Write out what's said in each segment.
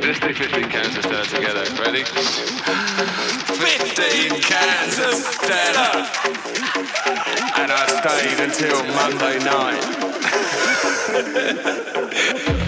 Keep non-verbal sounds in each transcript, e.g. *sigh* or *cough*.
Just do 15 cans of Stella together. Ready? 15 cans of Stella. And I stayed until Monday night. *laughs*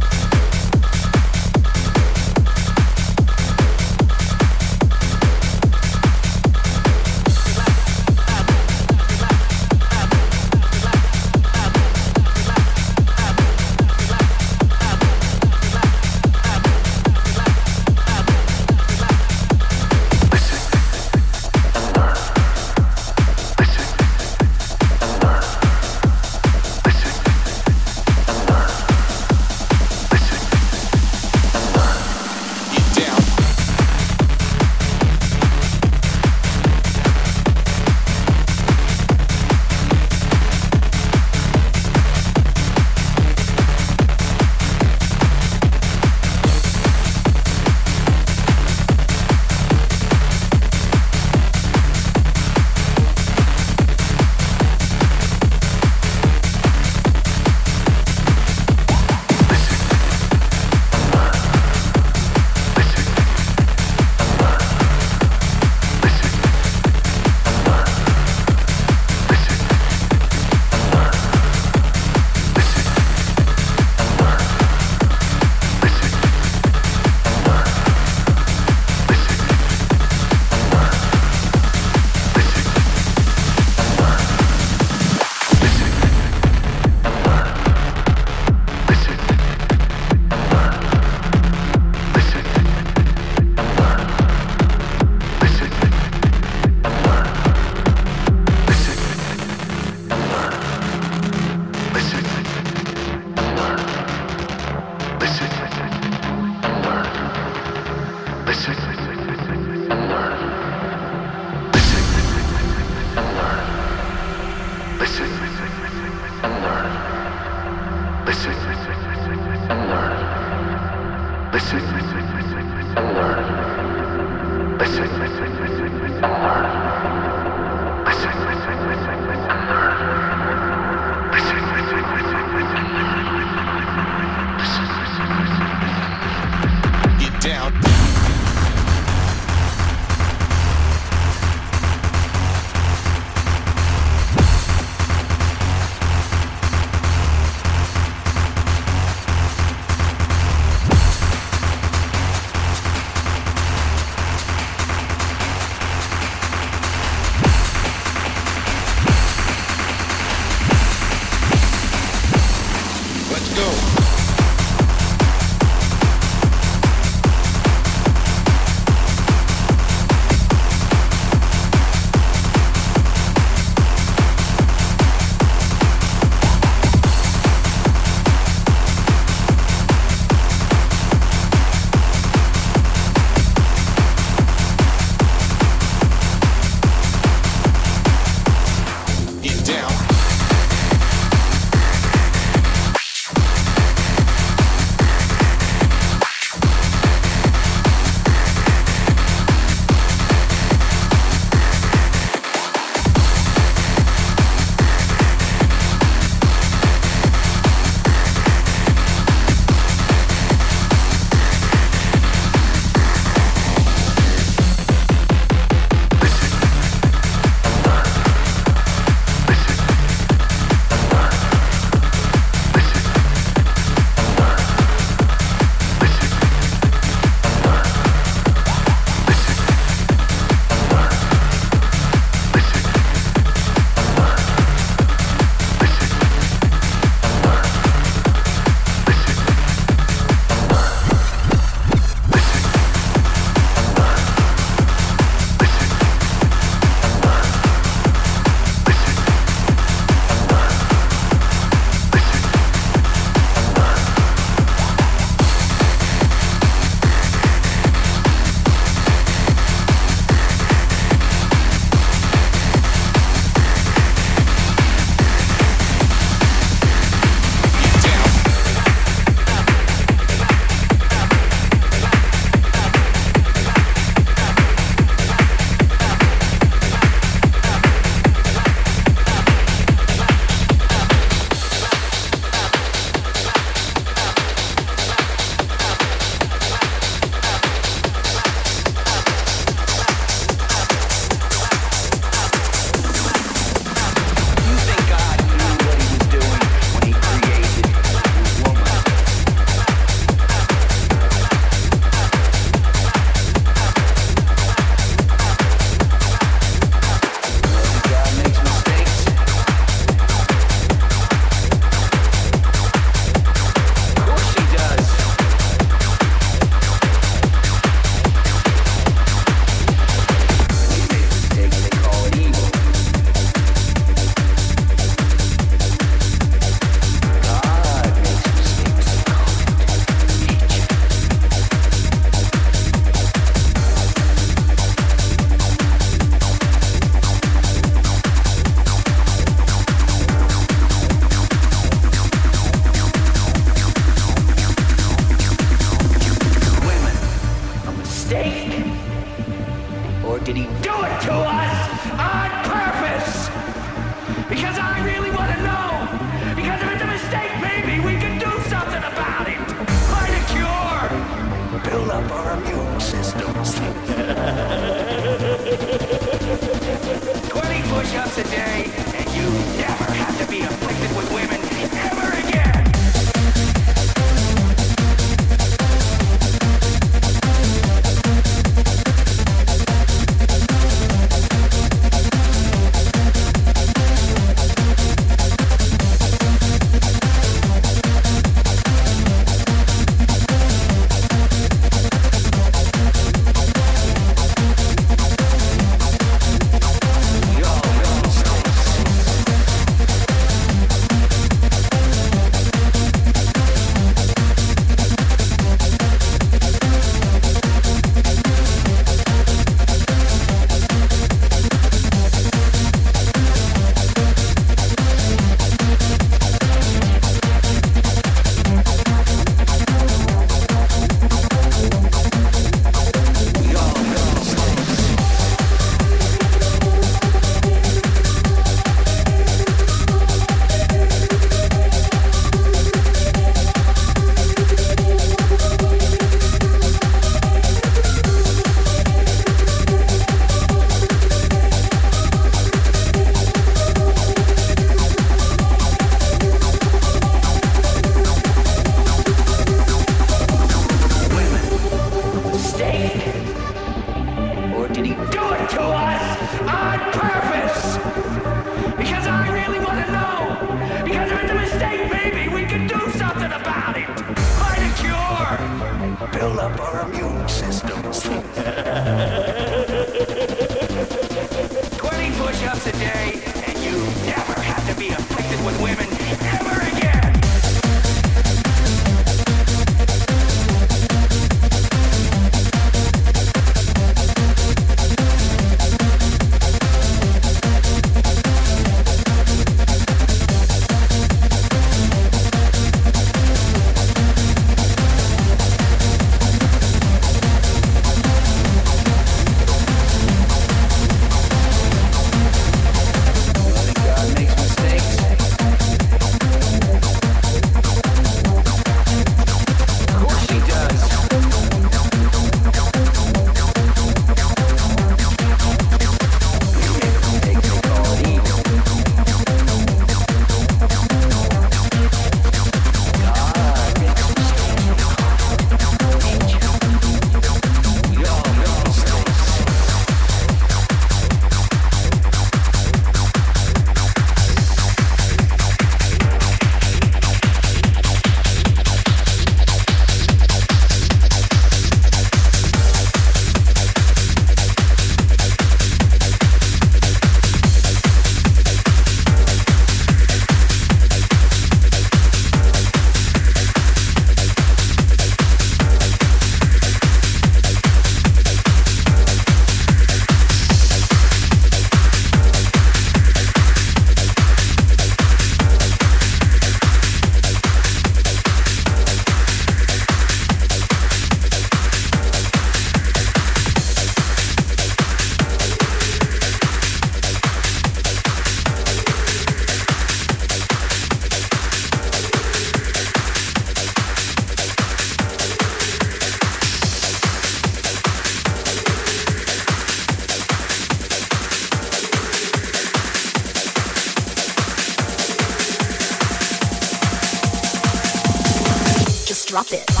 just drop it.